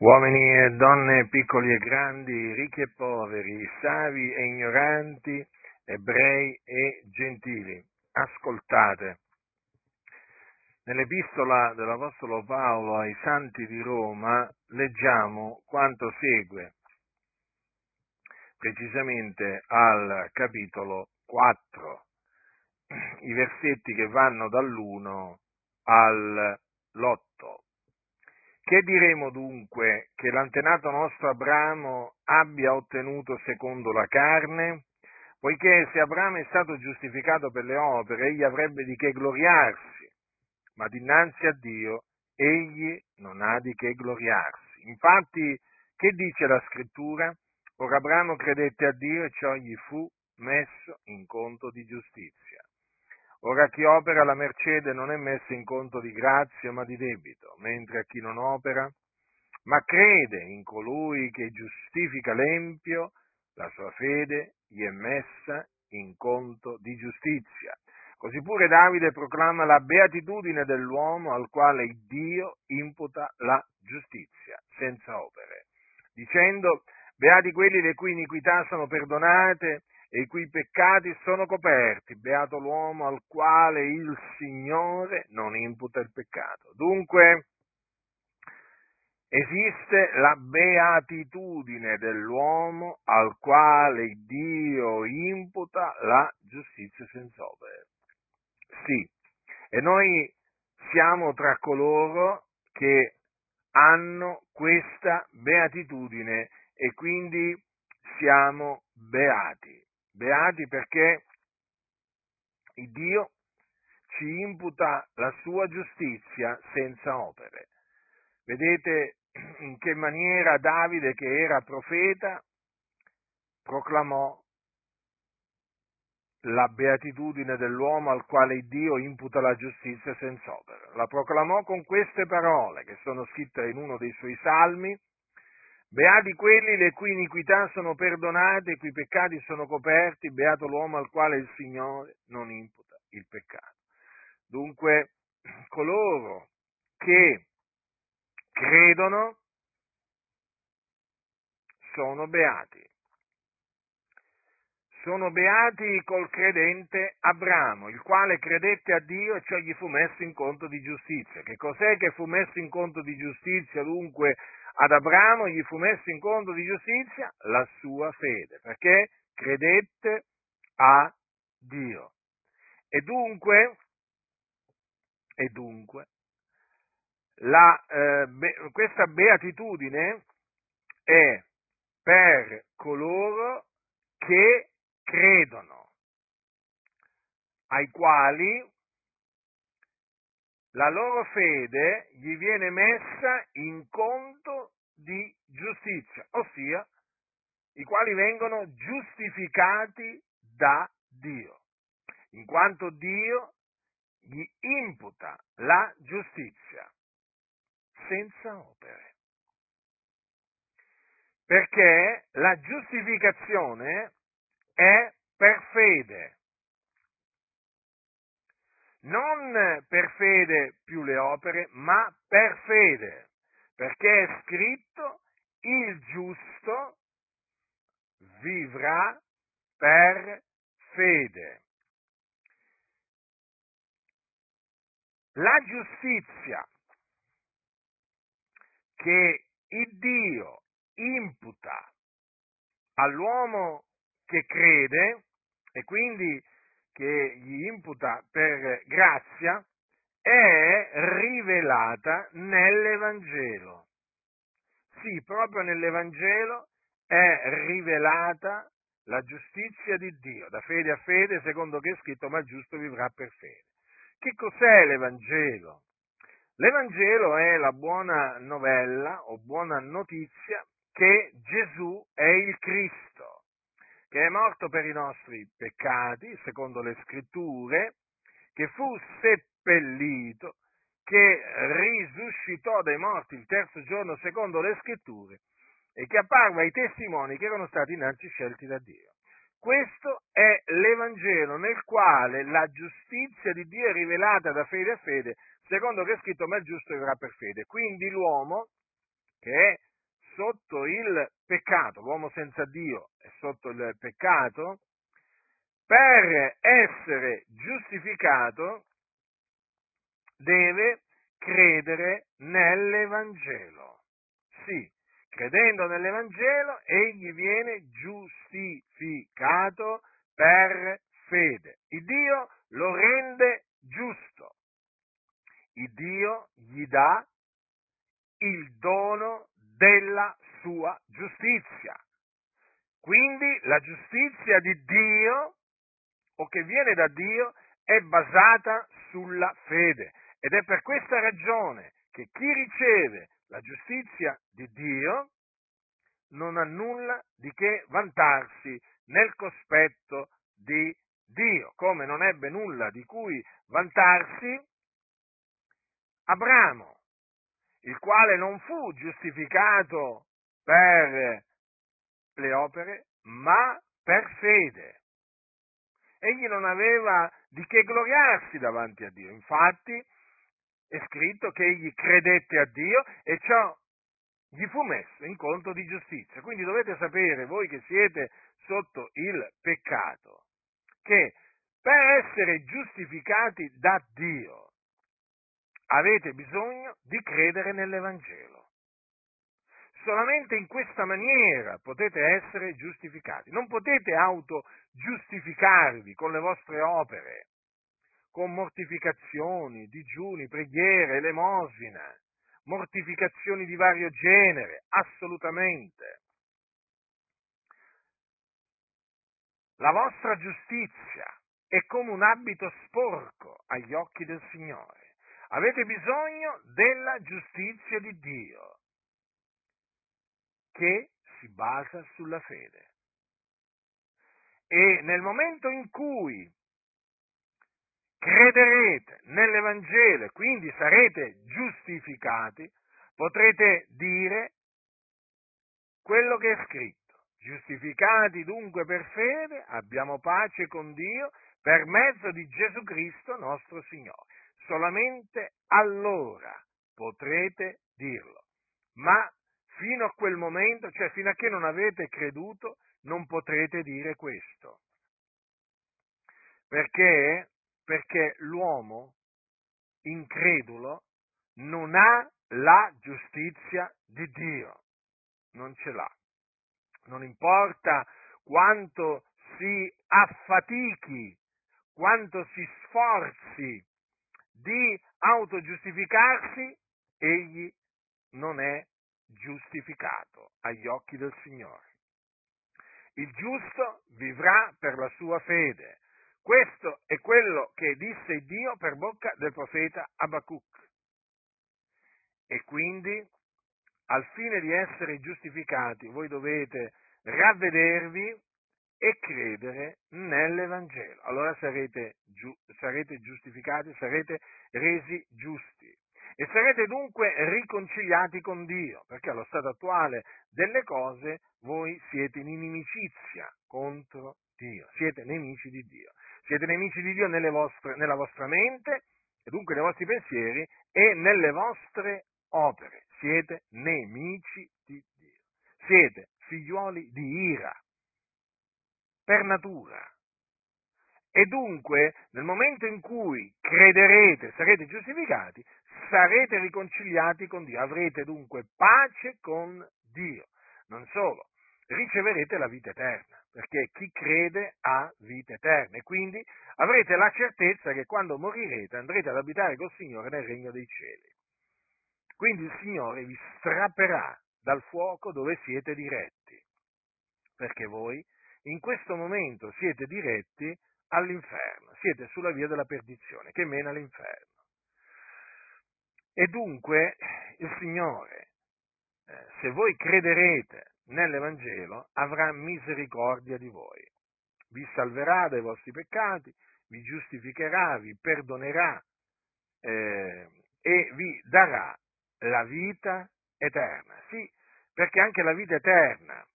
Uomini e donne, piccoli e grandi, ricchi e poveri, savi e ignoranti, ebrei e gentili, ascoltate. Nell'epistola dell'Apostolo Paolo ai Santi di Roma leggiamo quanto segue, precisamente al capitolo 4, i versetti che vanno dall'1 all'8. Che diremo dunque che l'antenato nostro Abramo abbia ottenuto secondo la carne? Poiché se Abramo è stato giustificato per le opere, egli avrebbe di che gloriarsi, ma dinanzi a Dio egli non ha di che gloriarsi. Infatti, che dice la scrittura? Ora Abramo credette a Dio e ciò gli fu messo in conto di giustizia. Ora chi opera la mercede non è messo in conto di grazia ma di debito, mentre a chi non opera, ma crede in colui che giustifica l'empio, la sua fede gli è messa in conto di giustizia. Così pure Davide proclama la beatitudine dell'uomo al quale Dio imputa la giustizia, senza opere, dicendo, beati quelli le cui iniquità sono perdonate e i cui peccati sono coperti, beato l'uomo al quale il Signore non imputa il peccato. Dunque, esiste la beatitudine dell'uomo al quale Dio imputa la giustizia senza opere. Sì, e noi siamo tra coloro che hanno questa beatitudine e quindi siamo beati. Beati perché Dio ci imputa la sua giustizia senza opere. Vedete in che maniera Davide, che era profeta, proclamò la beatitudine dell'uomo al quale Dio imputa la giustizia senza opere. La proclamò con queste parole che sono scritte in uno dei suoi salmi, Beati quelli le cui iniquità sono perdonate, i cui peccati sono coperti, beato l'uomo al quale il Signore non imputa il peccato. Dunque, coloro che credono sono beati. Sono beati col credente Abramo, il quale credette a Dio e ciò gli fu messo in conto di giustizia. Che cos'è che fu messo in conto di giustizia dunque ad Abramo gli fu messo in conto di giustizia la sua fede, perché credette a Dio. E dunque, e dunque la, eh, be, questa beatitudine è per coloro che credono, ai quali la loro fede gli viene messa in conto di giustizia, ossia i quali vengono giustificati da Dio, in quanto Dio gli imputa la giustizia senza opere. Perché la giustificazione è per fede, non per fede più le opere, ma per fede, perché è scritto il giusto vivrà per fede. La giustizia che il Dio imputa all'uomo che crede e quindi che gli imputa per grazia è rivelata nell'Evangelo. Sì, proprio nell'Evangelo è rivelata la giustizia di Dio, da fede a fede, secondo che è scritto, ma il giusto vivrà per fede. Che cos'è l'Evangelo? L'Evangelo è la buona novella o buona notizia che Gesù è il Cristo che è morto per i nostri peccati, secondo le scritture, che fu seppellito, che risuscitò dai morti il terzo giorno, secondo le scritture, e che apparve ai testimoni che erano stati innanzi scelti da Dio. Questo è l'Evangelo nel quale la giustizia di Dio è rivelata da fede a fede, secondo che è scritto, ma il giusto vivrà per fede. Quindi l'uomo che è sotto il peccato, l'uomo senza Dio è sotto il peccato, per essere giustificato deve credere nell'Evangelo. Sì, credendo nell'Evangelo egli viene giustificato per fede. Il Dio lo rende giusto. Il Dio gli dà il dono della sua giustizia. Quindi la giustizia di Dio, o che viene da Dio, è basata sulla fede. Ed è per questa ragione che chi riceve la giustizia di Dio non ha nulla di che vantarsi nel cospetto di Dio, come non ebbe nulla di cui vantarsi Abramo, il quale non fu giustificato per le opere, ma per fede. Egli non aveva di che gloriarsi davanti a Dio. Infatti è scritto che egli credette a Dio e ciò gli fu messo in conto di giustizia. Quindi dovete sapere, voi che siete sotto il peccato, che per essere giustificati da Dio avete bisogno di credere nell'Evangelo. Solamente in questa maniera potete essere giustificati. Non potete autogiustificarvi con le vostre opere, con mortificazioni, digiuni, preghiere, elemosina, mortificazioni di vario genere, assolutamente. La vostra giustizia è come un abito sporco agli occhi del Signore. Avete bisogno della giustizia di Dio, che si basa sulla fede. E nel momento in cui crederete nell'Evangelo e quindi sarete giustificati, potrete dire quello che è scritto. Giustificati dunque per fede, abbiamo pace con Dio per mezzo di Gesù Cristo nostro Signore solamente allora potrete dirlo. Ma fino a quel momento, cioè fino a che non avete creduto, non potrete dire questo. Perché? Perché l'uomo incredulo non ha la giustizia di Dio, non ce l'ha. Non importa quanto si affatichi, quanto si sforzi di autogiustificarsi, egli non è giustificato agli occhi del Signore. Il giusto vivrà per la sua fede. Questo è quello che disse Dio per bocca del profeta Abacuc. E quindi, al fine di essere giustificati, voi dovete ravvedervi e credere nell'Evangelo. Allora sarete, giu- sarete giustificati, sarete resi giusti e sarete dunque riconciliati con Dio, perché allo stato attuale delle cose voi siete in inimicizia contro Dio, siete nemici di Dio, siete nemici di Dio vostre, nella vostra mente, e dunque nei vostri pensieri e nelle vostre opere, siete nemici di Dio, siete figliuoli di ira, per natura. E dunque, nel momento in cui crederete, sarete giustificati, sarete riconciliati con Dio, avrete dunque pace con Dio. Non solo, riceverete la vita eterna, perché chi crede ha vita eterna e quindi avrete la certezza che quando morirete andrete ad abitare col Signore nel regno dei cieli. Quindi il Signore vi strapperà dal fuoco dove siete diretti, perché voi in questo momento siete diretti all'inferno, siete sulla via della perdizione che mena all'inferno. E dunque il Signore, eh, se voi crederete nell'Evangelo, avrà misericordia di voi, vi salverà dai vostri peccati, vi giustificherà, vi perdonerà eh, e vi darà la vita eterna. Sì, perché anche la vita eterna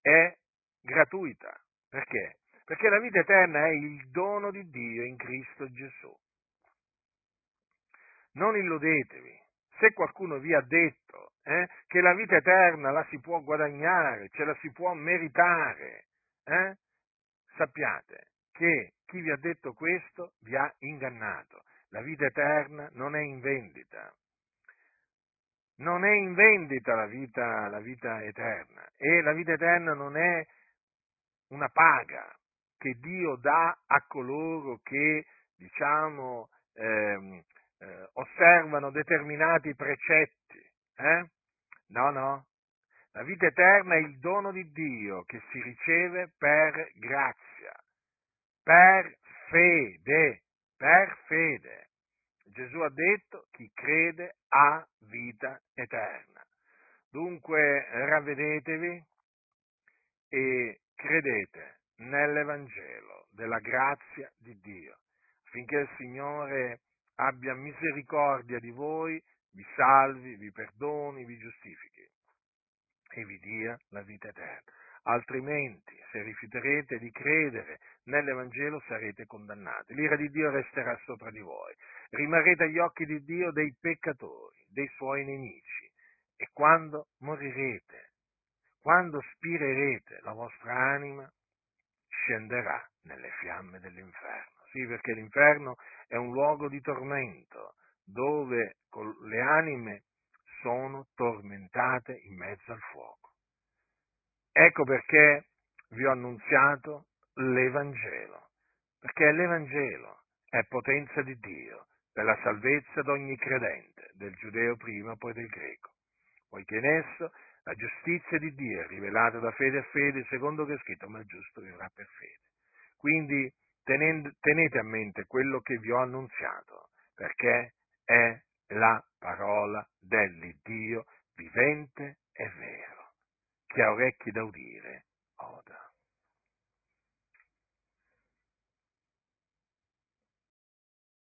è gratuita. Perché? Perché la vita eterna è il dono di Dio in Cristo Gesù. Non illudetevi, se qualcuno vi ha detto eh, che la vita eterna la si può guadagnare, ce la si può meritare, eh, sappiate che chi vi ha detto questo vi ha ingannato. La vita eterna non è in vendita. Non è in vendita la vita, la vita eterna e la vita eterna non è una paga che Dio dà a coloro che, diciamo, ehm, eh, osservano determinati precetti. Eh? No, no. La vita eterna è il dono di Dio che si riceve per grazia, per fede, per fede. Gesù ha detto chi crede ha vita eterna. Dunque ravvedetevi e credete nell'Evangelo della grazia di Dio, affinché il Signore abbia misericordia di voi, vi salvi, vi perdoni, vi giustifichi e vi dia la vita eterna. Altrimenti, se rifiuterete di credere nell'Evangelo, sarete condannati. L'ira di Dio resterà sopra di voi. Rimarrete agli occhi di Dio dei peccatori, dei suoi nemici. E quando morirete, quando spirerete, la vostra anima scenderà nelle fiamme dell'inferno. Sì, perché l'inferno è un luogo di tormento dove le anime sono tormentate in mezzo al fuoco. Ecco perché vi ho annunziato l'Evangelo, perché l'Evangelo è potenza di Dio per la salvezza di ogni credente, del giudeo prima, poi del greco, poiché in esso la giustizia di Dio è rivelata da fede a fede, secondo che è scritto, ma il giusto vivrà per fede. Quindi tenete a mente quello che vi ho annunziato, perché è la parola dell'Iddio vivente e vero. Chi ha orecchi da udire,